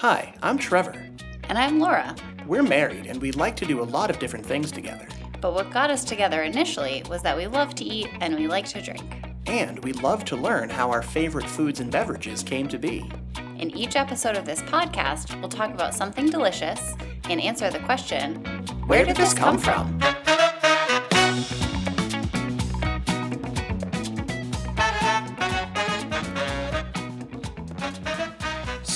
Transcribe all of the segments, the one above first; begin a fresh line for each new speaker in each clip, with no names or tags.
Hi, I'm Trevor.
And I'm Laura.
We're married and we like to do a lot of different things together.
But what got us together initially was that we love to eat and we like to drink.
And we love to learn how our favorite foods and beverages came to be.
In each episode of this podcast, we'll talk about something delicious and answer the question Where, did, this come, from?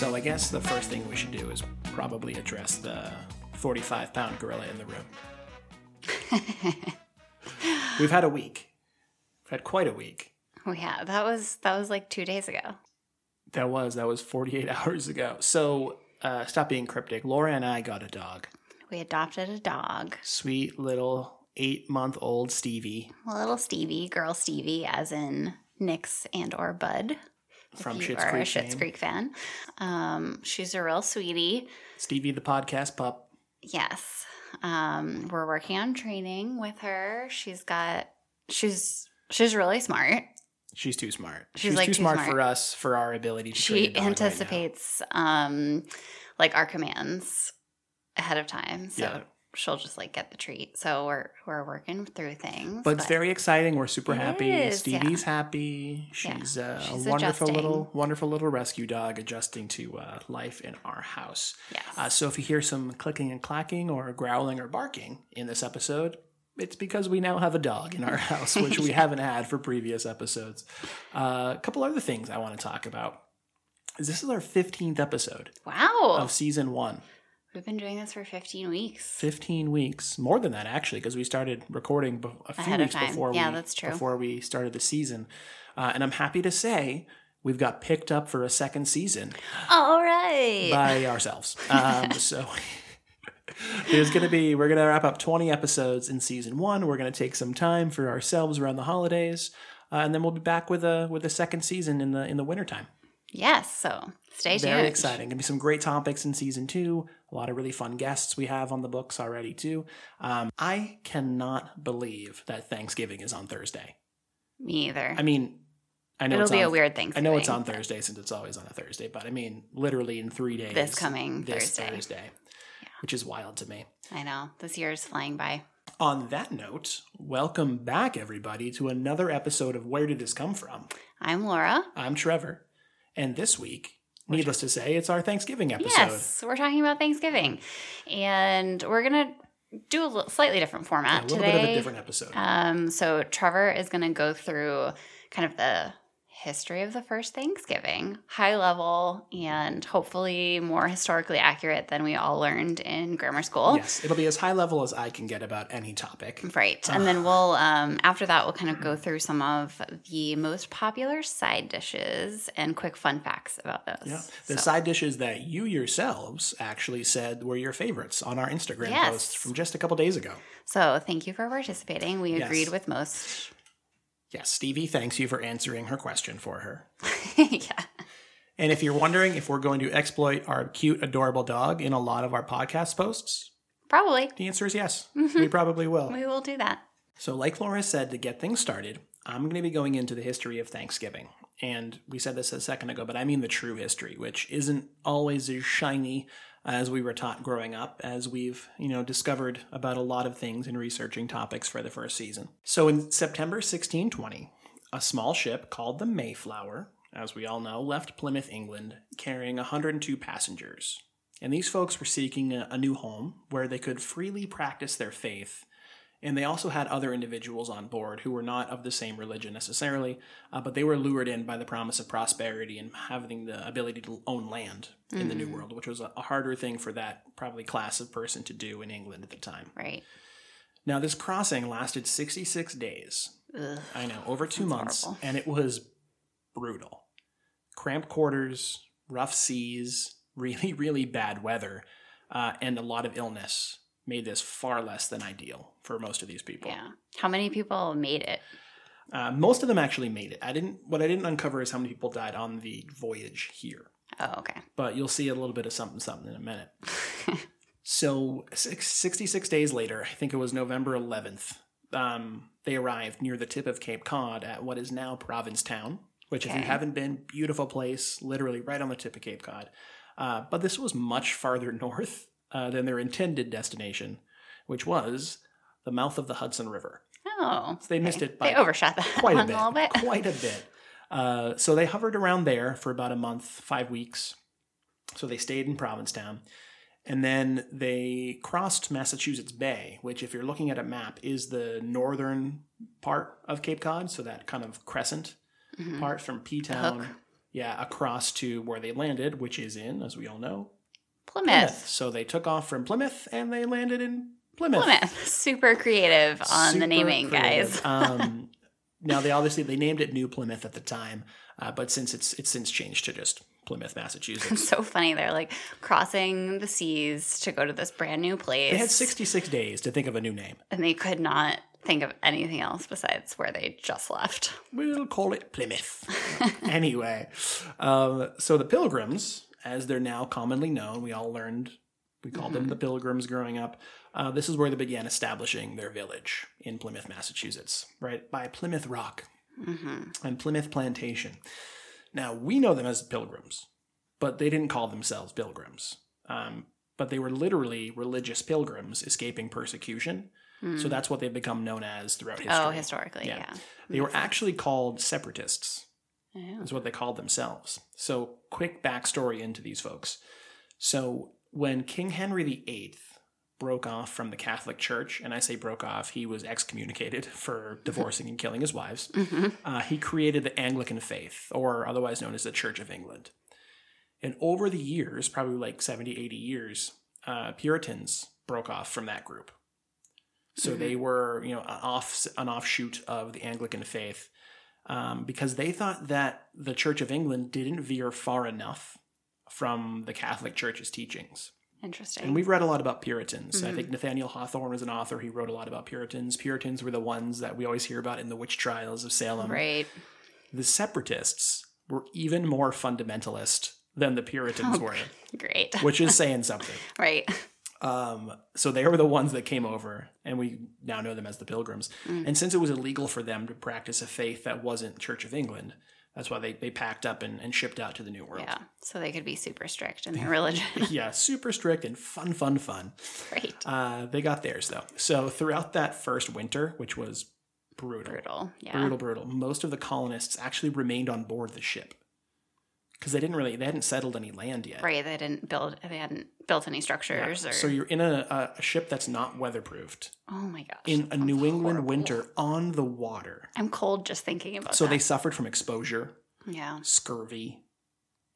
So I guess the first thing we should do is probably address the 45 pound gorilla in the room. We've had a week. We've had quite a week.
We have. That was that was like two days ago.
That was that was 48 hours ago. So uh, stop being cryptic. Laura and I got a dog.
We adopted a dog.
Sweet little eight month old Stevie
Little Stevie, girl Stevie, as in Nicks and or Budd.
From Schitt's
are a Schitt's. Creek fan. Um, she's a real sweetie.
Stevie the podcast pup.
Yes. Um, we're working on training with her. She's got she's she's really smart.
She's too smart.
She's, like,
too
too
smart,
smart.
for us for our ability to.
She
dog right
anticipates um like our commands ahead of time. So
Yeah.
She'll just like get the treat. So we're we're working through things.
But it's very exciting. We're super happy.
is, yeah.
Stevie's happy.
Yeah,
She's, uh,
she's
a wonderful
adjusting.
little, wonderful little rescue dog adjusting to uh, life in our house.
yes.
Uh, so if you hear some clicking and clacking or growling or barking in this episode, it's because we now have a dog in our house, which we haven't had for previous episodes. Uh, a couple other things I want to talk about. Is this is our 15th episode
wow.
of season one.
We've been doing this for 15 weeks.
15 weeks more than that actually because we started recording be- a few
Ahead
weeks before
Yeah,
we
that's true.
before we started the season uh, and i'm happy to say we've got picked up for a second season
All right.
by ourselves um, so there's going to be we're going to wrap up 20 episodes in season one we're going to take some time for ourselves around the holidays uh, and then we'll be back with a with a second season in the in the wintertime
yes. So stay tuned.
very exciting. Gonna be some great topics in season two. A lot of really fun guests we have on the books already too. Um, I cannot believe that Thanksgiving is on Thursday.
Me either.
I mean, I know
It'll
it's
be
on,
a weird
I know it's on Thursday since it's always on a Thursday, but I mean, literally in three days.
This coming
this
Thursday.
Thursday, which is wild to me.
I know. This year is flying by.
On that note, welcome back everybody to another episode of Where Did This Come From?
I'm Laura.
I'm Trevor, and this week, needless to say, it's our Thanksgiving episode.
Yes, we're talking about Thanksgiving, and we're gonna do a li- slightly different
Yeah,
format
a little
today.
bit of a different episode.
Um, so Trevor is gonna go through kind of the history of the first Thanksgiving, high level, and hopefully more historically accurate than we all learned in grammar school.
Yes, it'll be as high level as I can get about any topic.
Right. And then we'll, um, after that, we'll kind of go through some of the most popular side dishes and quick fun facts about those.
Yeah, the
So-
side dishes that you yourselves actually said were your favorites on our Instagram
Yes.
posts from just a couple days ago.
So thank you for participating. We
Yes.
agreed with most.
Yes, Stevie thanks you for answering her question for her.
yeah.
And if you're wondering if we're going to exploit our cute, adorable dog in a lot of our podcast posts,
Probably.
the answer is yes.
Mm-hmm.
We probably will.
We will do that.
So, like Laura said, to get things started, I'm going to be going into the history of Thanksgiving. And we said this a second ago, but I mean the true history, which isn't always as shiny as we were taught growing up, as we've, you know, discovered about a lot of things in researching topics for the first season. So in September 1620, a small ship called the Mayflower, as we all know, left Plymouth, England, carrying 102 passengers. And these folks were seeking a, a new home where they could freely practice their faith and they also had other individuals on board who were not of the same religion necessarily, uh, but they were lured in by the promise of prosperity and having the ability to own land in the New World, which was a, harder thing for that probably class of person to do in England at the time.
Right.
Now, this crossing lasted 66 days.
Ugh.
I know, over two months,
horrible.
and it was brutal. Cramped quarters, rough seas, really, really bad weather, uh, and a lot of illness made this far less than ideal for most of these people.
Yeah. How many people made it?
Uh, most of them actually made it. I didn't. What I didn't uncover is how many people died on the voyage here.
Oh, okay.
But you'll see a little bit of something, something in a minute. so, six, 66 days later, I think it was November 11th, um, they arrived near the tip of Cape Cod at what is now Provincetown, which, if you haven't been, beautiful place, literally right on the tip of Cape Cod. Uh, but this was much farther north uh, than their intended destination, which was the mouth of the Hudson River.
Oh,
So they missed it by
They overshot that
quite a bit.
a little bit.
Quite a bit. Uh, so they hovered around there for about a month, five weeks. So they stayed in Provincetown. And then they crossed Massachusetts Bay, which, if you're looking at a map, is the northern part of Cape Cod. So that kind of crescent
Mhm.
part from P. Town, yeah, across to where they landed, which is in, as we all know,
Plymouth.
So they took off from Plymouth and they landed in Plymouth.
Plymouth. Super creative on
Super
the naming,
creative.
guys.
um, now they obviously they named it New Plymouth at the time, uh, but since it's it's since changed to just Plymouth, Massachusetts.
It's so funny. They're like crossing the seas to go to this brand new place.
They had 66 days to think of a new name.
and they could not think of anything else besides where they just left.
We'll call it Plymouth. anyway, um, so the Pilgrims, as they're now commonly known, we all learned we called them the Pilgrims growing up. Uh, this is where they began establishing their village in Plymouth, Massachusetts, right by Plymouth Rock
hmm
and Plymouth Plantation. Now we know them as Pilgrims, but they didn't call themselves Pilgrims. Um, but they were literally religious pilgrims escaping persecution. So that's what they've become known as throughout history.
Hmm. Oh, historically,
Yeah.
yeah.
They were actually called separatists,
Oh.
is what they called themselves. So, quick backstory into these folks. So, when King Henry VIII broke off from the Catholic Church, and I say broke off, he was excommunicated for divorcing and killing his wives,
hmm
uh, he created the Anglican faith, or otherwise known as the Church of England. And over the years, probably like 70, 80 years, uh, Puritans broke off from that group. So
Mhm.
they were, you know, an off an offshoot of the Anglican faith, um, because they thought that the Church of England didn't veer far enough from the Catholic Church's teachings.
Interesting.
And we've read a lot about Puritans. I
Mhm.
think Nathaniel Hawthorne was an author. He wrote a lot about Puritans. Puritans were the ones that we always hear about in the witch trials of Salem.
right.
The separatists were even more fundamentalist than the Puritans
Oh,
were,
Great.
which is saying something.
right.
Um, so they were the ones that came over, and we now know them as the Pilgrims.
Mm.
And since it was illegal for them to practice a faith that wasn't Church of England, that's why they, they packed up and, and shipped out to the New World.
Yeah. So they could be super strict in their religion.
yeah, super strict and fun, fun, fun.
right.
Uh, they got theirs though. So throughout that first winter, which was brutal,
Brutal. Yeah.
brutal, brutal, most of the colonists actually remained on board the ship because they didn't really they hadn't settled any land yet.
Right. They didn't build. They hadn't built any
Yeah.
structures. Or
So you're in a, a, ship that's not weatherproofed
oh my gosh.
in a New England
horrible.
winter on the water.
I'm cold just thinking about. That.
So
that.
they suffered from exposure,
Yeah.
scurvy,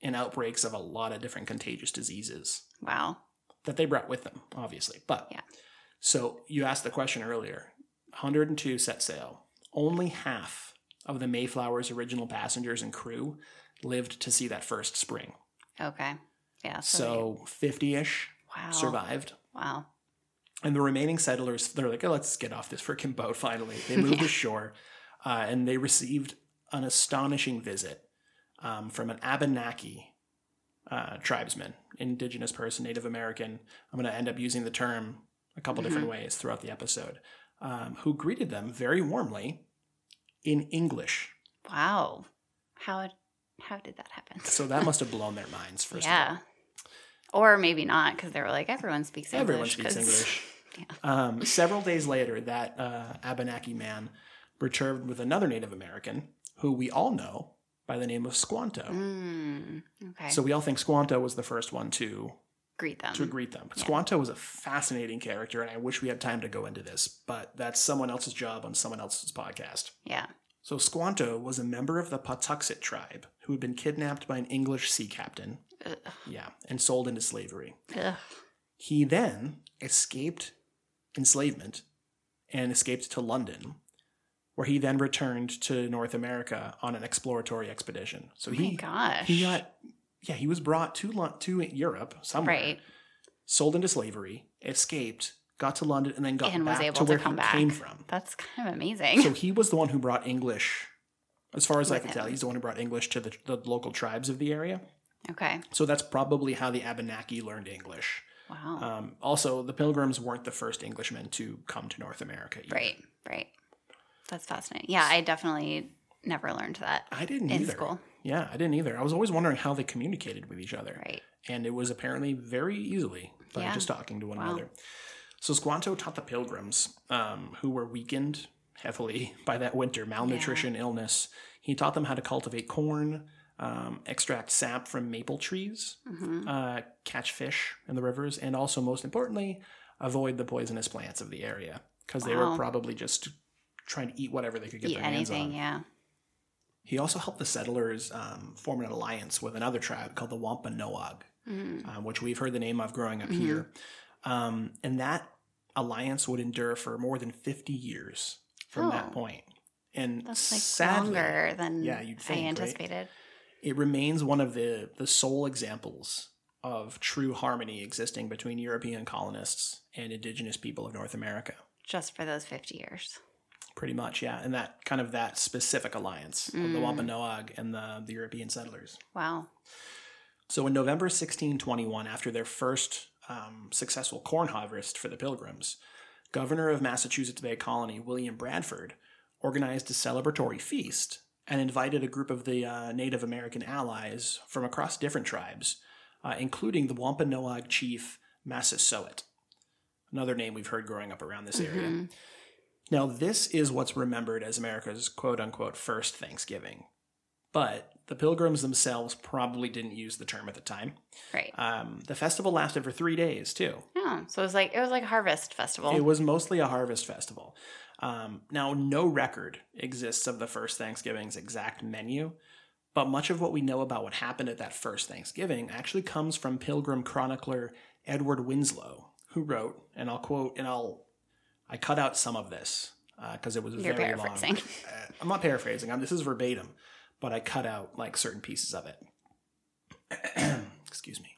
and outbreaks of a lot of different contagious diseases.
Wow.
that they brought with them, obviously. But
Yeah.
so you asked the question earlier 102 set sail. Only half of the Mayflower's original passengers and crew lived to see that first spring.
Okay. Yeah.
So 50 ish
wow.
survived.
Wow.
And the remaining settlers, they're like, oh, let's get off this freaking boat finally. They moved
Yeah.
ashore uh, and they received an astonishing visit um, from an Abenaki uh, tribesman, indigenous person, Native American. I'm going to end up using the term a couple different ways throughout the episode, um, who greeted them very warmly in English.
Wow. How how did that happen?
So that must have blown their minds, first of all.
yeah. Or maybe not because they were like everyone speaks English.
Everyone speaks
'cause-
English.
Yeah.
Um, several days later, that uh, Abenaki man returned with another Native American who we all know by the name of Squanto.
Mm, okay.
So we all think Squanto was the first one to
greet them.
to greet them.
Yeah.
Squanto was a fascinating character, and I wish we had time to go into this, but that's someone else's job on someone else's podcast.
Yeah.
So Squanto was a member of the Patuxet tribe who had been kidnapped by an English sea captain,
Ugh.
yeah, and sold into slavery.
Ugh.
He then escaped enslavement and escaped to London, where he then returned to North America on an exploratory expedition. So
Oh
he
gosh.
he got yeah he was brought to to Europe somewhere,
right.
sold into slavery, escaped, got to London, and then got
And was
back
able
to
to
where
come
he
back.
came from.
That's kind of amazing.
So he was the one who brought English. As far as I
With
can tell, he's the one who brought English to the, the local tribes of the area.
okay.
So that's probably how the Abenaki learned English.
Wow.
Um, also, the Pilgrims weren't the first Englishmen to come to North America. either.
right. Right. That's fascinating. Yeah, I definitely never learned that
I didn't
in
either.
school.
Yeah, I didn't either. I was always wondering how they communicated with each other.
Right.
And it was apparently very easily by
Yeah.
just talking to one
Wow.
another. So Squanto taught the pilgrims, um, who were weakened heavily by that winter malnutrition, illness. He taught them how to cultivate corn, um, extract sap from maple trees,
hmm
uh, catch fish in the rivers, and also, most importantly, avoid the poisonous plants of the area because they were probably just trying to eat whatever they could get
Eat
their hands
anything,
on.
yeah.
He also helped the settlers um, form an alliance with another tribe called the Wampanoag,
Mhm.
um, which we've heard the name of growing up
Mhm.
here. Um, and that alliance would endure for more than 50 years from
Oh.
that point. And
That's like
sadly,
longer than
yeah, you'd think,
I
right?
anticipated.
it remains one of the, the sole examples of true harmony existing between European colonists and indigenous people of North America.
Just for those 50 years.
Pretty much, yeah. And that kind of that specific alliance of the
Mm.
Wampanoag and the, the European settlers.
Wow.
So in November 1621, after their first um, successful corn harvest for the Pilgrims, Governor of Massachusetts Bay Colony William Bradford organized a celebratory feast and invited a group of the uh, Native American allies from across different tribes, uh, including the Wampanoag chief Massasoit, another name we've heard growing up around this area.
Mhm.
Now, this is what's remembered as America's quote unquote first Thanksgiving. But the pilgrims themselves probably didn't use the term at the time.
Right.
Um, the festival lasted for three days, too.
Oh, so it was like it was like a harvest festival.
It was mostly a harvest festival. Um, now, no record exists of the first Thanksgiving's exact menu, but much of what we know about what happened at that first Thanksgiving actually comes from pilgrim chronicler Edward Winslow, who wrote, and I'll quote, and I'll, I cut out some of this because it was
You're
very
paraphrasing.
long. Uh, I'm not paraphrasing. I'm, this is verbatim, but I cut out like certain pieces of it. Excuse me.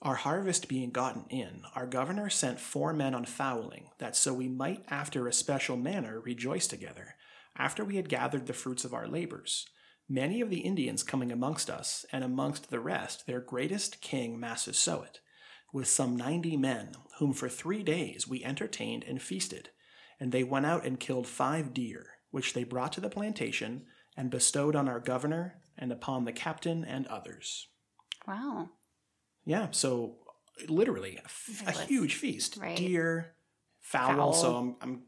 Our harvest being gotten in, our governor sent four men on fowling, that so we might after a special manner rejoice together, after we had gathered the fruits of our labors. Many of the Indians coming amongst us, and amongst the rest their greatest king Massasoit, with some ninety men, whom for three days we entertained and feasted. And they went out and killed five deer, which they brought to the plantation, and bestowed on our governor, and upon the captain and others.
wow.
Yeah, so literally a, f- a
It
huge feast.
right.
Deer, fowl,
Fowl.
So I'm, I'm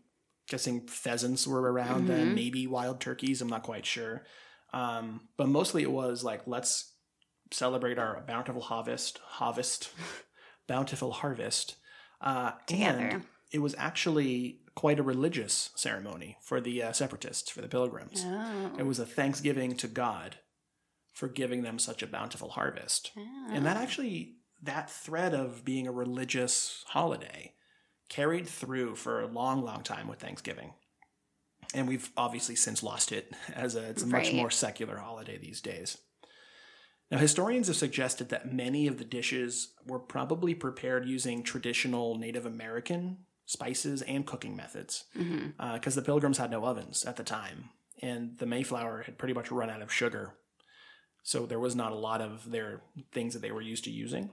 guessing pheasants were around then,
Mhm.
maybe wild turkeys. I'm not quite sure. Um, but mostly it was like let's celebrate our bountiful harvest, harvest, bountiful harvest. Uh,
Together.
And it was actually quite a religious ceremony for the uh, separatists, for the pilgrims.
Oh.
It was a thanksgiving to God for giving them such a bountiful harvest. And that
Oh.
actually, that thread of being a religious holiday carried through for a long, long time with Thanksgiving. And we've obviously since lost it as a, it's a much more secular holiday these days. Now, historians have suggested that many of the dishes were probably prepared using traditional Native American spices and cooking methods because the pilgrims had no ovens at the time and the mayflower had pretty much run out of sugar so there was not a lot of their things that they were used to using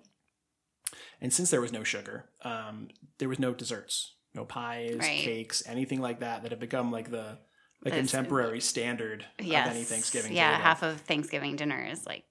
and since there was no sugar um, there was no desserts no pies
Right.
cakes anything like that that have become like the the
This-
contemporary standard
Yes.
of any thanksgiving
Yeah,
table.
half of Thanksgiving dinner is like,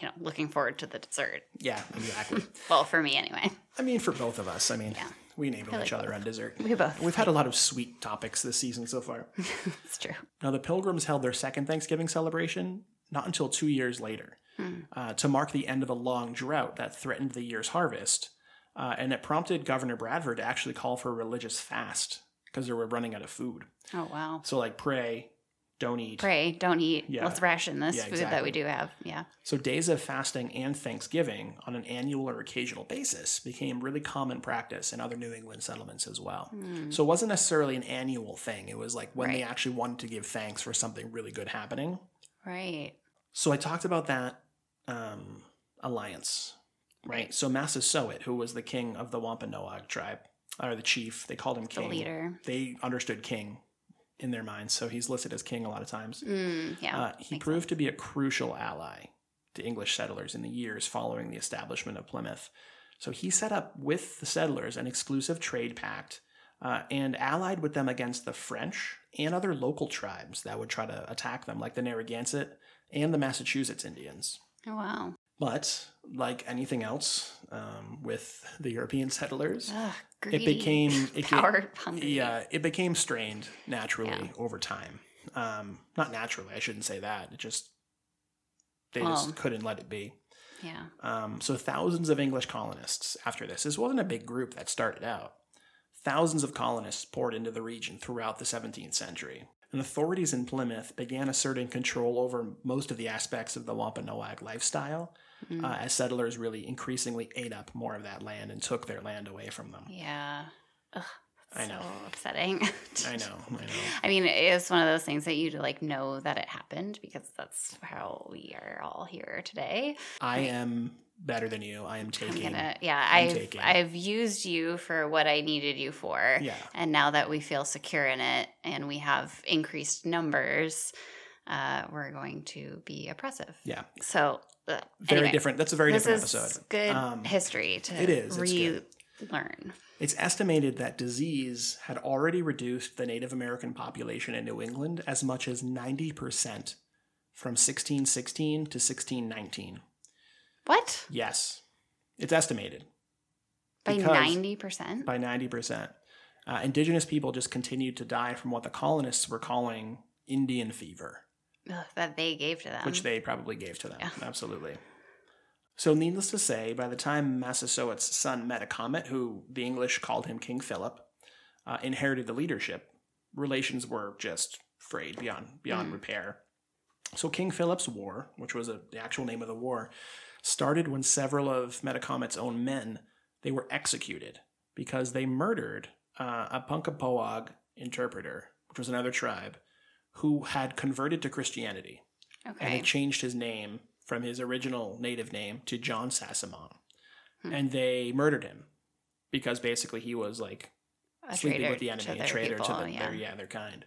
you know, looking forward to the dessert.
yeah exactly
Well, for me anyway.
i mean for both of us i mean
Yeah.
We enable
like
each other
both.
on dessert
We both.
we've had a lot of sweet topics this season so far
it's true.
Now, the Pilgrims held their second Thanksgiving celebration not until two years later
Hmm.
uh, to mark the end of a long drought that threatened the year's harvest. Uh, and it prompted Governor Bradford to actually call for a religious fast because they were running out of food.
Oh wow.
So, like, pray, don't eat.
Pray, don't eat.
Yeah.
Let's ration this
Yeah,
food that we do have. Yeah.
So, days of fasting and Thanksgiving on an annual or occasional basis became really common practice in other New England settlements as well.
Hmm.
So, it wasn't necessarily an annual thing. It was like when they actually wanted to give thanks for something really good happening.
Right.
So I talked about that um, alliance, right? So Massasoit, who was the king of the Wampanoag tribe, or the chief, they called him king.
The leader.
They understood king in their minds, so he's listed as king a lot of times.
Mm, yeah.
uh, he proved to be a crucial ally to English settlers in the years following the establishment of Plymouth. So he set up with the settlers an exclusive trade pact uh, and allied with them against the French and other local tribes that would try to attack them, like the Narragansett and the Massachusetts Indians.
Oh, wow.
But like anything else um, with the European settlers,
Ugh,
it became it
power
yeah, it became strained naturally
Yeah.
over time. Um, not naturally, I shouldn't say that. It just they
Well.
just couldn't let it be.
Yeah.
Um, so thousands of English colonists after this. This wasn't a big group that started out. Thousands of colonists poured into the region throughout the 17th century. And authorities in Plymouth began asserting control over most of the aspects of the Wampanoag lifestyle
Mm.
uh, as settlers really increasingly ate up more of that land and took their land away from them.
Yeah. Ugh,
I know.
So upsetting.
I know, I know.
I mean, it's one of those things that you like know that it happened because that's how we are all here today.
I am better than you. I am
I'm
taking.
gonna, yeah,
I'm
I've
taking.
I've used you for what I needed you for,
Yeah.
and now that we feel secure in it and we have increased numbers, uh, we're going to be oppressive.
Yeah.
So, uh,
Very different. That's a very
this
different
is
episode.
good
Um,
history to
it is,
relearn.
It's estimated that disease had already reduced the Native American population in New England as much as 90% from 1616 to 1619.
What
Yes, it's estimated
by ninety percent?
by 90%. Uh, indigenous people just continued to die from what the colonists were calling Indian fever,
That they gave to them.
which they probably gave to them.
Yeah.
Absolutely. So, needless to say, by the time Massasoit's son Metacomet, who the English called him King Philip, uh, inherited the leadership, relations were just frayed beyond beyond
Mm.
repair. So, King Philip's War, which was a, the actual name of the war, started when several of Metacomet's own men they were executed because they murdered uh, a Punkapoag interpreter, which was another tribe, who had converted to Christianity and he changed his name from his original native name to John Sassamon.
Hmm.
And they murdered him because basically he was like
A
sleeping with the enemy, a traitor
people,
to the,
yeah.
their yeah their kind.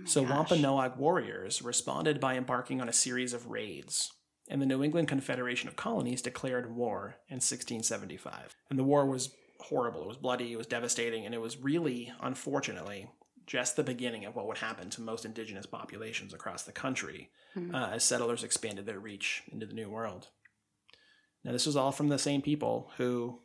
Oh
so
gosh.
Wampanoag warriors responded by embarking on a series of raids, and the New England Confederation of Colonies declared war in 1675. And the war was horrible. It was bloody. It was devastating, and it was really, unfortunately, just the beginning of what would happen to most indigenous populations across the country
Hmm.
uh, as settlers expanded their reach into the New World. Now, this was all from the same people who,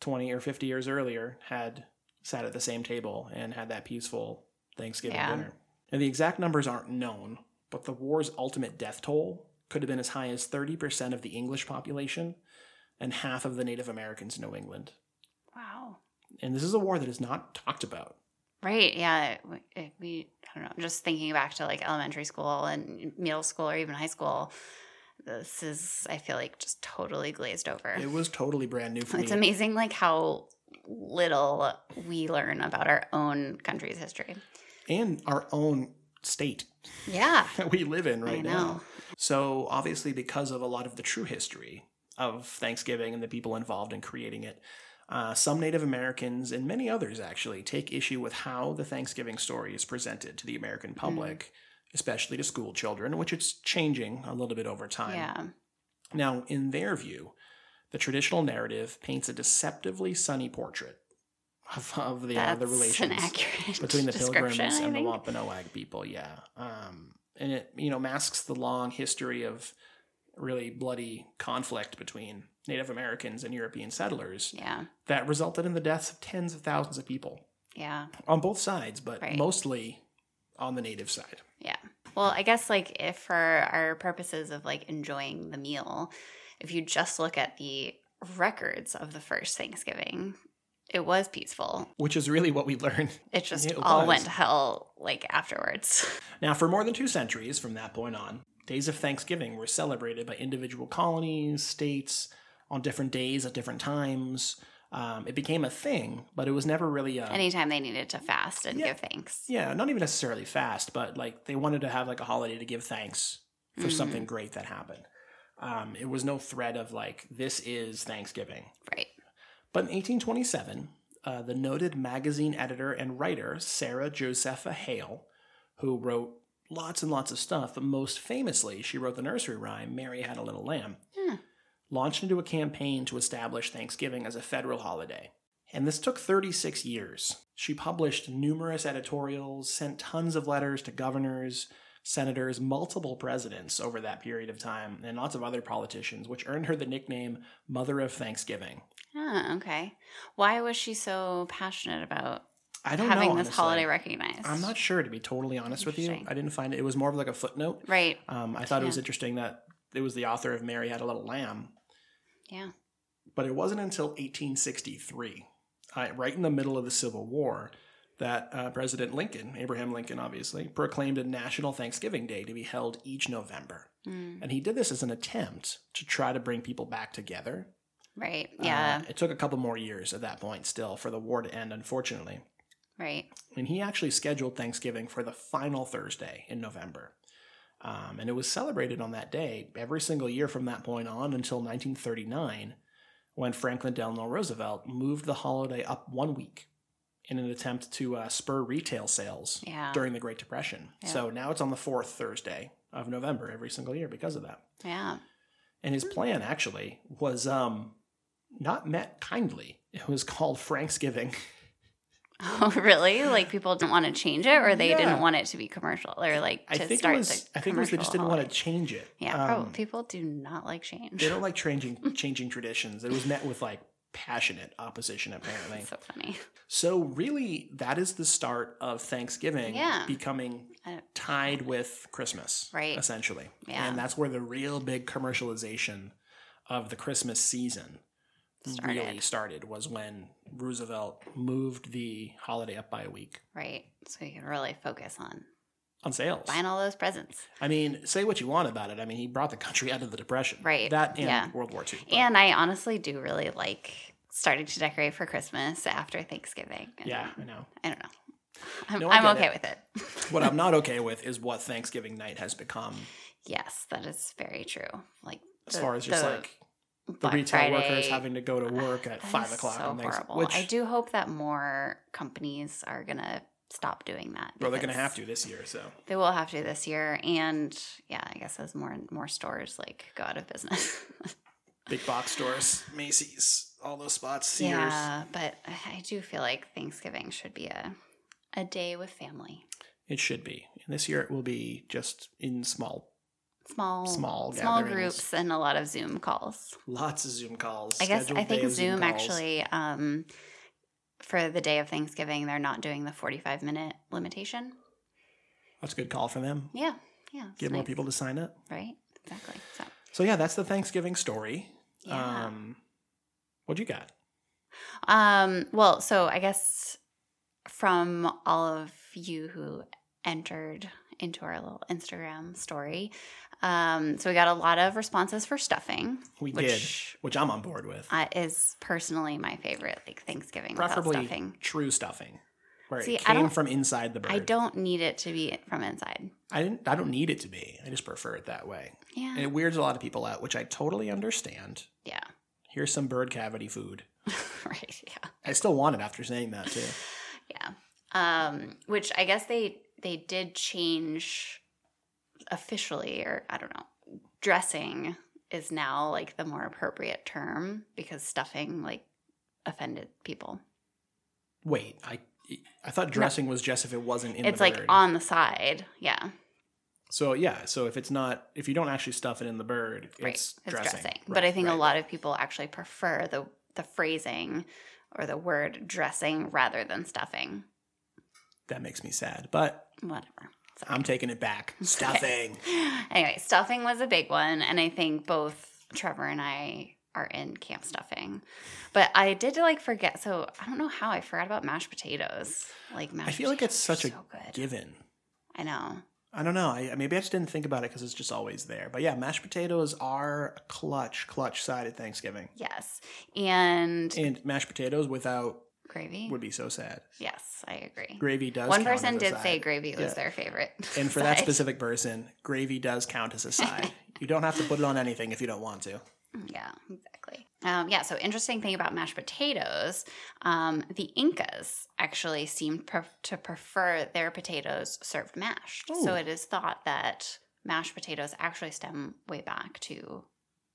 20 or 50 years earlier, had sat at the same table and had that peaceful Thanksgiving
Yeah.
dinner. And the exact numbers aren't known, but the war's ultimate death toll could have been as high as 30% of the English population and half of the Native Americans in New England.
Wow.
And this is a war that is not talked about.
Right. Yeah. We- I don't know, just thinking back to like elementary school and middle school or even high school, this is, I feel like, just totally glazed over.
It was totally brand new for
It's
me.
It's amazing, like, how little we learn about our own country's history.
And our own state
Yeah.
that we live in right now. So, obviously, because of a lot of the true history of Thanksgiving and the people involved in creating it, uh, some Native Americans and many others actually take issue with how the Thanksgiving story is presented to the American public, especially to school children, which it's changing a little bit over time.
Yeah.
Now, in their view, the traditional narrative paints a deceptively sunny portrait of, of the, uh, the relations between the pilgrims and the. Wampanoag people. Yeah, um, and it you know masks the long history of really bloody conflict between Native Americans and European settlers
Yeah.
that resulted in the deaths of tens of thousands of people
Yeah.
on both sides, but
Right.
mostly on the Native side.
Yeah. Well, I guess like if for our purposes of like enjoying the meal, if you just look at the records of the first Thanksgiving, it was peaceful.
Which is really what we learned.
It just
It
all
was.
went to hell like afterwards.
Now, for more than two centuries from that point on, days of Thanksgiving were celebrated by individual colonies, states, on different days at different times. Um, it became a thing, but it was never really a.
Anytime they needed to fast and
Yeah.
give thanks.
yeah, not even necessarily fast, but like they wanted to have like a holiday to give thanks for
Mhm.
something great that happened. Um, it was no thread of like, this is Thanksgiving.
Right.
But in 1827, uh, the noted magazine editor and writer Sarah Josepha Hale, who wrote lots and lots of stuff, but most famously, she wrote the nursery rhyme, Mary Had a Little Lamb,
Hmm.
launched into a campaign to establish Thanksgiving as a federal holiday. And this took 36 years. She published numerous editorials, sent tons of letters to governors, senators, multiple presidents over that period of time, and lots of other politicians, which earned her the nickname Mother of Thanksgiving.
Ah, okay. Why was she so passionate about
I don't
having
know.
this
honestly.
holiday recognized?
I'm not sure, to be totally honest with you. I didn't find it. It was more of like a footnote.
Right.
Um, I thought it was interesting that it was the author of Mary Had a Little Lamb,
Yeah.
but it wasn't until 1863, uh, right in the middle of the Civil War, that uh, President Lincoln, Abraham Lincoln obviously, proclaimed a National Thanksgiving Day to be held each November.
Mm,
And he did this as an attempt to try to bring people back together.
right.
Uh,
Yeah.
it took a couple more years at that point still for the war to end, unfortunately.
Right.
And he actually scheduled Thanksgiving for the final Thursday in November. Um, and it was celebrated on that day every single year from that point on until 1939, when Franklin Delano Roosevelt moved the holiday up one week in an attempt to uh, spur retail sales
Yeah.
during the Great Depression.
Yeah.
So now it's on the fourth Thursday of November every single year because of that.
Yeah.
And his plan actually was um, not met kindly. It was called Franksgiving.
Oh, really? Like people didn't want to change it, or they
Yeah.
didn't want it to be commercial, or like
I think
start
it was.
the
I think it was they just didn't want to change it.
Yeah,
Um,
probably people do not like change.
They don't like changing changing traditions. It was met with like passionate opposition apparently.
so funny.
So really, that is the start of Thanksgiving
Yeah.
becoming tied with Christmas,
Right.
Essentially,
Yeah.
and that's where the real big commercialization of the Christmas season really
Started.
started. Was when Roosevelt moved the holiday up by a week
Right. So you can really focus on
on sales.
buying all those presents.
I mean, say what you want about it. I mean, he brought the country out of the depression,
Right.
That and
Yeah.
World War II. but-
And I honestly do really like starting to decorate for Christmas after Thanksgiving. And
yeah, I know.
I don't know. I'm,
No,
I'm okay
it.
with it.
What I'm not okay with is what Thanksgiving night has become,
yes, that is very true. Like
as
the-
far as just
the
like the
Black
retail workers having to go to work at five o'clock
So
on Thanksgiving.
horrible.
Which
I do hope that more companies are gonna stop doing that.
well, they're going to have to this year. So
They will have to this year, and yeah, I guess as more and more stores like go out of business.
big box stores, Macy's, all those spots, Sears.
yeah, but I do feel like Thanksgiving should be a a day with family,
It should be. And this year it will be just in small,
small
Small
small groups, and a lot of Zoom calls.
lots of Zoom calls.
I guess I think
of
Zoom, actually um, for the day of Thanksgiving they're not doing the forty five minute limitation.
That's a good call for them.
Yeah, yeah,
Get more people to sign up.
right? Exactly. So
So yeah, that's the Thanksgiving story.
yeah.
Um, what you got?
Um, well, so I guess from all of you who entered into our little Instagram story, um, so we got a lot of responses for stuffing,
We
which
did, which I'm on board with.
uh, is personally my favorite, like Thanksgiving
Preferably
stuffing.
true stuffing, where
See,
it
I
came from inside the bird.
I don't need it to be from inside.
I didn't. I don't need it to be. I just prefer it that way.
Yeah,
And it weirds a lot of people out, which I totally understand.
yeah,
Here's some bird cavity food.
right, yeah.
I still want it after saying that too.
Yeah. Um, which I guess they they did change officially, or I don't know. Dressing is now like the more appropriate term because stuffing like offended people.
Wait, I I thought dressing was just if it wasn't in
it's like
bird.
on the side. Yeah.
So yeah, so if it's not if you don't actually stuff it in the bird,
Right.
it's,
It's
dressing.
dressing.
Right,
but I think a lot of people actually prefer the the phrasing or the word dressing rather than stuffing.
that makes me sad. But
Whatever.
I'm taking it back. Stuffing.
anyway, stuffing was a big one, and I think both Trevor and I are in camp stuffing. But I did like forget. So I don't know how I forgot about mashed potatoes. Like mashed.
I feel like it's such
are
a
good.
given.
I know.
I don't know. I maybe I just didn't think about it because it's just always there. But yeah, mashed potatoes are a clutch, clutch side at Thanksgiving.
Yes, and
And mashed potatoes without
gravy.
would be so sad.
Yes, I agree.
Gravy does.
One person did say gravy was
Yeah.
their favorite.
And for that specific person, gravy does count as a side. you don't have to put it on anything if you don't want to.
Yeah, exactly. Um, yeah, so interesting thing about mashed potatoes, um, the Incas actually seemed pre- to prefer their potatoes served mashed. So it is thought that mashed potatoes actually stem way back to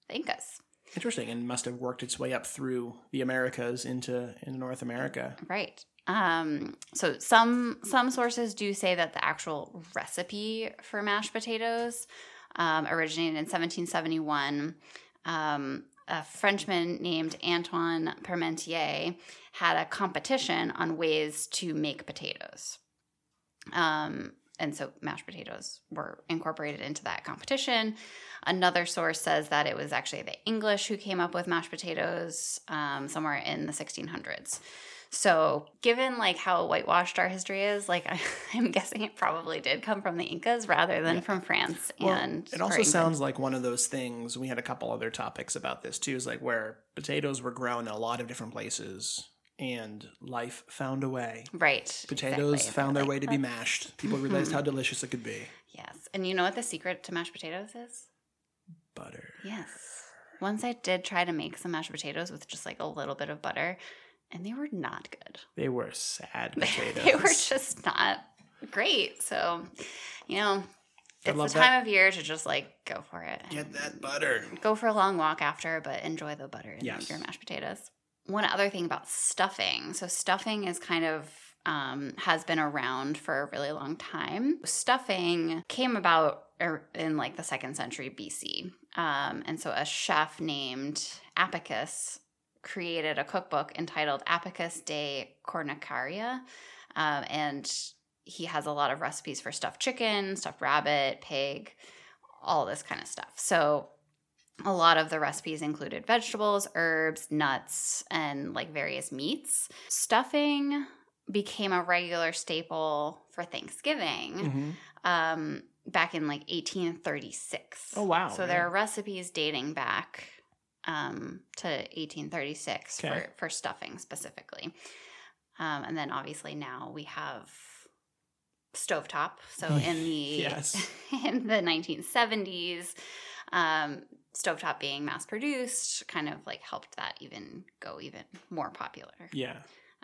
the Incas.
Interesting, and must have worked its way up through the Americas into into North America.
Right. Um, so some some sources do say that the actual recipe for mashed potatoes um, originated in 1771. Um, a Frenchman named Antoine Parmentier had a competition on ways to make potatoes. Um, and so mashed potatoes were incorporated into that competition. Another source says that it was actually the English who came up with mashed potatoes um, somewhere in the 1600s. So, given like how whitewashed our history is, like I, am guessing it probably did come from the Incas rather than yeah. from France.
Well,
and
it also sounds like one of those things. We had a couple other topics about this too. Is like where potatoes were grown in a lot of different places, and life found a way.
Right.
Potatoes exactly. found their way to be mashed. People realized how delicious it could be.
Yes, and you know what the secret to mashed potatoes is?
Butter.
Yes. Once I did try to make some mashed potatoes with just like a little bit of butter and they were not good.
They were sad potatoes.
they were just not great. So, you know, it's the time that. of year to just like go for it.
Get that butter.
Go for a long walk after, but enjoy the butter in yes. your mashed potatoes. One other thing about stuffing. So, stuffing is kind of um, has been around for a really long time. Stuffing came about er, in like the second century BC. Um, and so a chef named Apicus created a cookbook entitled Apicus de Coquinaria. Um, and he has a lot of recipes for stuffed chicken, stuffed rabbit, pig, all this kind of stuff. So a lot of the recipes included vegetables, herbs, nuts, and like various meats. Stuffing became a regular staple for Thanksgiving mm-hmm. um, back in like 1836.
Oh, wow.
So there are recipes dating back um, to 1836 okay. for, for stuffing specifically. Um, and then obviously now we have stovetop. So in the yes. in the 1970s, um, stovetop being mass produced kind of like helped that even go even more popular.
Yeah.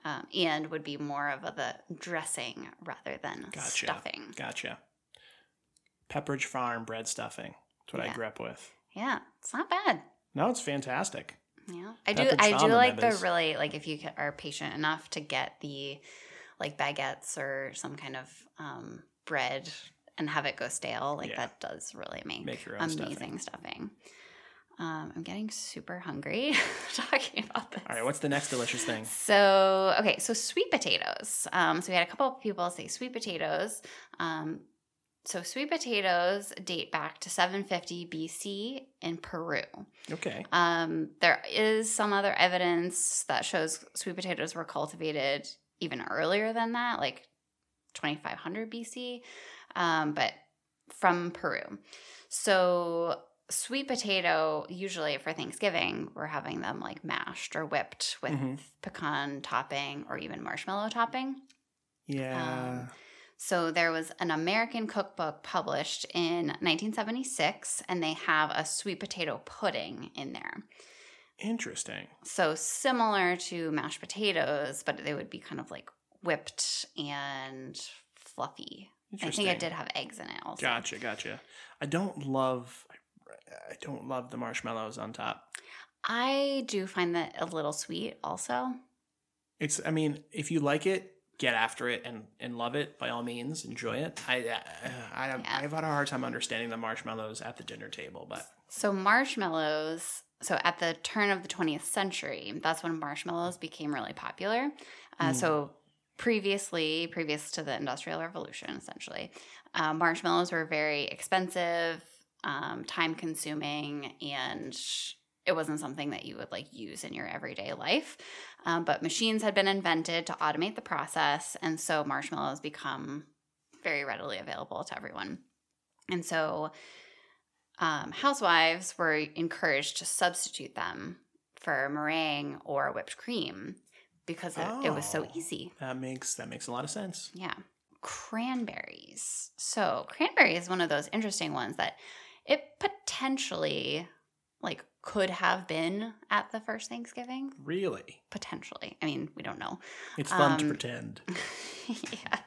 Um, and would be more of a, the dressing rather than gotcha. stuffing.
Gotcha. Pepperidge Farm bread stuffing. That's what yeah. I grew up with.
Yeah, it's not bad.
No, it's fantastic.
Yeah, I do. I do like the really like if you are patient enough to get the like baguettes or some kind of um, bread and have it go stale. Like yeah. that does really make, make amazing stuffing. stuffing. Um, I'm getting super hungry talking about this.
All right, what's the next delicious thing?
So, okay, so sweet potatoes. Um, so we had a couple of people say sweet potatoes. Um, so sweet potatoes date back to 750 BC in Peru.
Okay.
Um, there is some other evidence that shows sweet potatoes were cultivated even earlier than that, like 2500 BC, um, but from Peru. So sweet potato, usually for Thanksgiving, we're having them like mashed or whipped with mm-hmm. pecan topping or even marshmallow topping.
Yeah. Um,
so there was an American cookbook published in 1976, and they have a sweet potato pudding in there.
Interesting.
So similar to mashed potatoes, but they would be kind of like whipped and fluffy. I think it did have eggs in it also.
Gotcha, gotcha. I don't love I don't love the marshmallows on top.
I do find that a little sweet also.
It's I mean, if you like it, get after it and, and love it by all means enjoy it i I, I, yeah. Have had a hard time understanding the marshmallows at the dinner table but
so marshmallows so at the turn of the 20th century that's when marshmallows became really popular uh, mm. so previously previous to the industrial revolution essentially uh, marshmallows were very expensive um, time consuming and it wasn't something that you would like use in your everyday life. Um, but machines had been invented to automate the process, and so marshmallows become very readily available to everyone. And so um, housewives were encouraged to substitute them for meringue or whipped cream because it, oh, it was so oh, easy.
That makes that makes a lot of sense.
Yeah. Cranberries. So cranberry is one of those interesting ones that it potentially like could have been at the first Thanksgiving.
Really?
Potentially. I mean, we don't know.
It's fun um, to pretend.
yeah.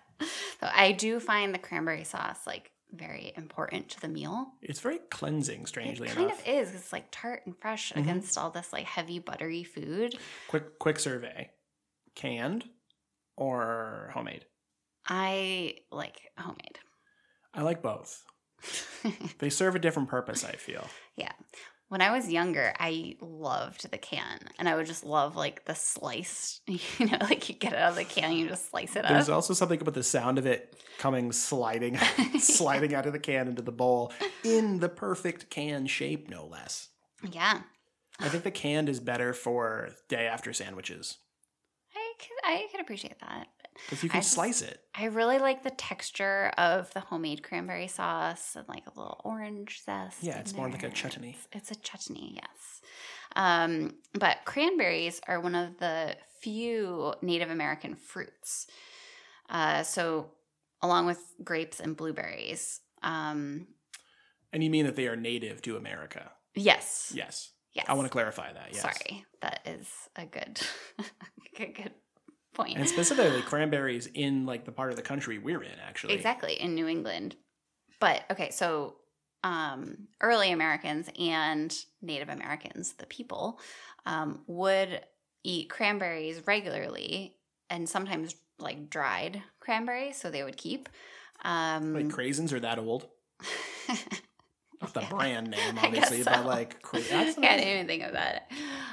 So I do find the cranberry sauce like very important to the meal.
It's very cleansing, strangely
it kind
enough.
of is. It's like tart and fresh
Mhm.
against all this like heavy buttery food.
Quick, quick survey: canned or homemade?
I like homemade.
I like both. They serve a different purpose. I feel. Yeah.
When I was younger, I loved the can, and I would just love like the slice. You know, like you get it out of the can, you just slice it up.
There's also something about the sound of it coming sliding, sliding out of the can into the bowl in the perfect can shape, no less.
Yeah,
I think the canned is better for day after sandwiches
could, I could appreciate that.
because you
I
can
just-
slice it.
I really like the texture of the homemade cranberry sauce and like a little orange zest.
Yeah, it's more like a chutney.
It's, it's a chutney, yes. Um, but cranberries are one of the few Native American fruits. Uh, so, along with grapes and blueberries. Um,
And you mean that they are native to America?
yes.
Yes.
Yes.
I want to clarify that. Yes.
Sorry, that is a good, good, good point.
And specifically, cranberries in like the part of the country we're in, actually.
Exactly, in New England. But okay, so um, early Americans and Native Americans, the people, um, would eat cranberries regularly and sometimes like dried cranberries, so they would keep. Um,
Like craisins are that old? Not the
Yeah.
brand name, obviously, but like cra-
I didn't even think of that.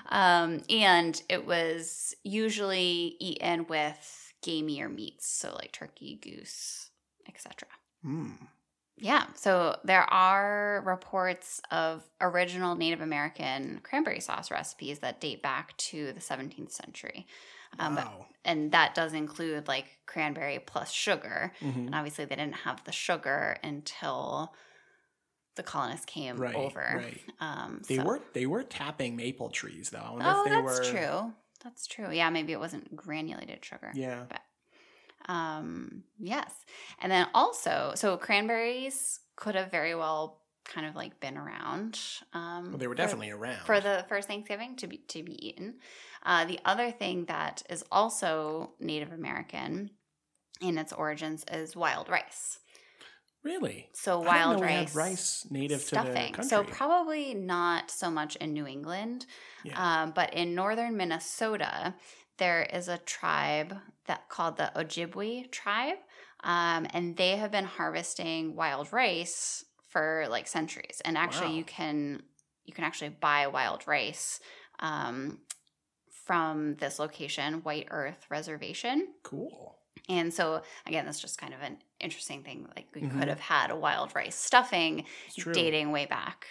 Um, and it was usually eaten with gamier meats, so like turkey, goose, etc.
Mm.
Yeah, so there are reports of original Native American cranberry sauce recipes that date back to the 17th century. Um, but- and that does include like cranberry plus sugar.
Mhm.
And obviously, they didn't have the sugar until the colonists came
Right,
over.
right.
Um,
They
so-
were they were tapping maple trees though. I wonder
Oh,
if they
that's
were
true. That's true. Yeah, maybe it wasn't granulated sugar.
Yeah.
Um, yes. And then also, so cranberries could have very well kind of like been around. Um,
Well, they were
for-
definitely around.
for the first Thanksgiving to be to be eaten. Uh, the other thing that is also Native American in its origins is wild rice.
Really?
So wild rice,
rice native
stuffing.
to the country.
So probably not so much in New England,
yeah.
um, but in northern Minnesota, there is a tribe that called the Ojibwe tribe, um, and they have been harvesting wild rice for like centuries. And actually,
Wow.
you can you can actually buy wild rice um, from this location, White Earth Reservation.
cool.
And so, again, that's just kind of an interesting thing. Like we
Mhm.
could have had a wild rice stuffing dating way back.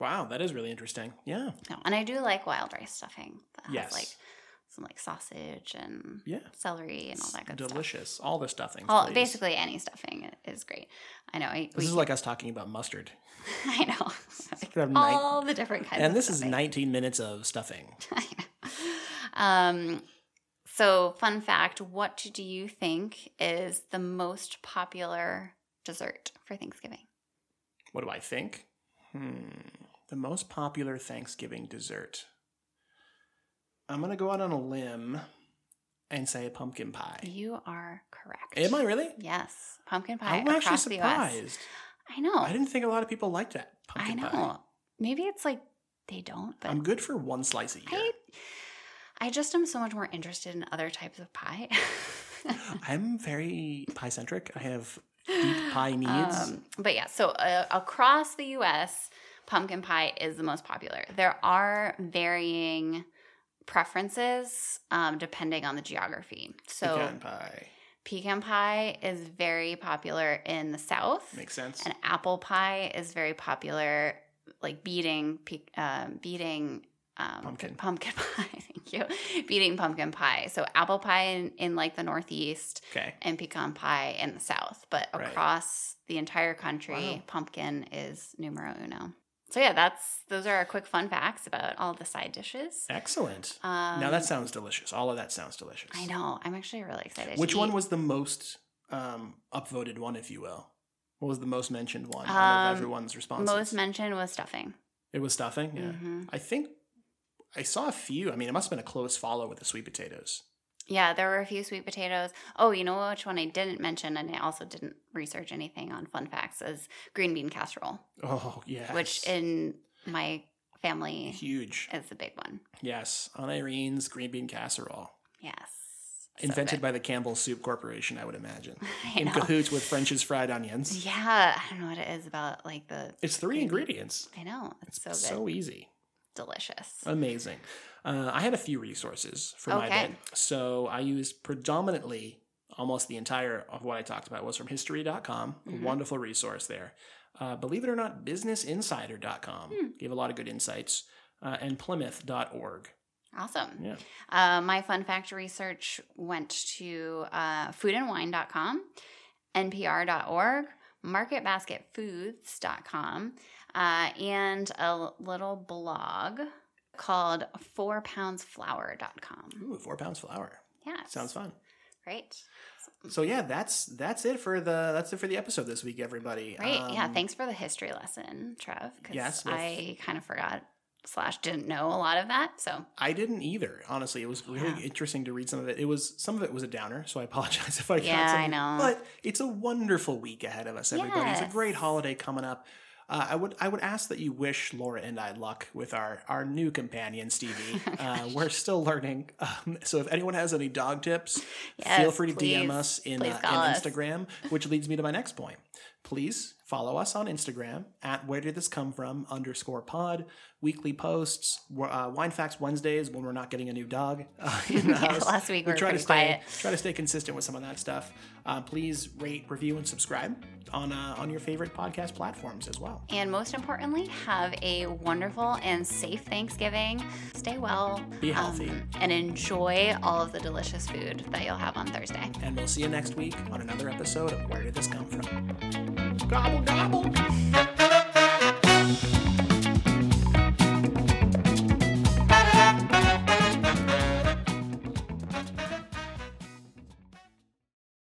Wow, that is really interesting. Yeah.
No, and I do like wild rice stuffing. That has
Yes.
like some like sausage and
Yeah.
celery and all that good stuff.
Delicious. All the stuffing.
All basically any stuffing is great. I know. I,
This is like us talking about mustard.
I know.
Nine-
all the different kinds.
and this is 19 minutes of stuffing.
um, so, fun fact: What do you think is the most popular dessert for Thanksgiving?
What do I think? Hmm. The most popular Thanksgiving dessert. I'm going to go out on a limb and say pumpkin pie.
You are correct.
Am I really?
Yes, pumpkin pie
I'm actually
across the U.S.
surprised.
I know.
I didn't think a lot of people liked that
I
pumpkin
know.
pie.
Maybe it's like they don't, but
I'm good for one slice a year.
I, I just am so much more interested in other types of pie.
I'm very pie centric. I have deep pie needs.
Um, but yeah, so uh, across the U.S., pumpkin pie is the most popular. There are varying preferences um, depending on the geography. So
Pecan pie
pecan pie is very popular in the South.
makes sense.
and apple pie is very popular, like beating pe- um, beating um,
Pumpkin.
pumpkin pie. Thank you, beating pumpkin pie. So apple pie in, in like the Northeast
okay.
and pecan pie in the South, but
Right.
across the entire country,
Wow.
pumpkin is numero uno. So yeah, that's those are our quick fun facts about all the side dishes.
Excellent.
Um,
now that sounds delicious. All of that sounds delicious.
I know. I'm actually really excited.
Which one
eat.
was the most um, upvoted one, if you will? What was the most mentioned one out
Um,
of everyone's responses?
most mentioned was stuffing.
it was stuffing. Yeah,
Mhm.
I think I saw a few. I mean, it must have been a close follow with the sweet potatoes.
Yeah, there were a few sweet potatoes. Oh, you know which one I didn't mention, and I also didn't research anything on fun facts is green bean casserole,
Oh, yeah,
which in my family
huge.
is a big one.
Yes, on Irene's green bean casserole.
Yes.
Invented by the Campbell Soup Corporation, I would imagine.
I
In
know.
cahoots with French's fried onions.
Yeah, I don't know what it is about like the.
It's three ingredients.
I know it's so good,
So easy.
Delicious.
Amazing. Uh, I had a few resources for my
Okay.
bit. So I used predominantly almost the entire of what I talked about was from history.com,
Mhm.
a wonderful resource there. Uh, believe it or not, businessinsider.com
Hmm.
gave a lot of good insights, uh, and plimoth.org.
Awesome.
Yeah.
Uh, my fun fact research went to uh, foodandwine.com, npr.org, marketbasketfoods.com, uh, and a little blog called fourpoundsflour.com.
Ooh, four pounds flour.
Yeah.
Sounds fun.
Great.
So yeah, that's that's it for the that's it for the episode this week, everybody.
Great. yeah.
Um,
Thanks for the history lesson, Trev. Because
yes, well,
I kind of forgot slash didn't know a lot of that. So
I didn't either. Honestly, it was really
Yeah.
interesting to read some of it. It was some of it was a downer, so I apologize if I got
Yeah,
some.
I know.
But it's a wonderful week ahead of us, everybody. It's a great holiday coming up. Uh, I would I would ask that you wish Laura and I luck with our our new companion Stevie. Uh, we're still learning, um, so if anyone has any dog tips, feel free to DM us in, uh, in
us.
Instagram. Which leads me to my next point. Please follow us on Instagram at Where Did This Come From underscore Pod. Weekly posts, uh, Wine Facts Wednesdays when we're not getting a new dog uh, in the house.
last week we were
try to stay
quiet.
try to stay consistent with some of that stuff. Uh, please rate, review, and subscribe on uh, on your favorite podcast platforms as well.
And most importantly, have a wonderful and safe Thanksgiving. Stay well.
Be healthy.
um, and enjoy all of the delicious food that you'll have on Thursday.
And we'll see you next week on another episode of Where Did This Come From? Gabo, gabo.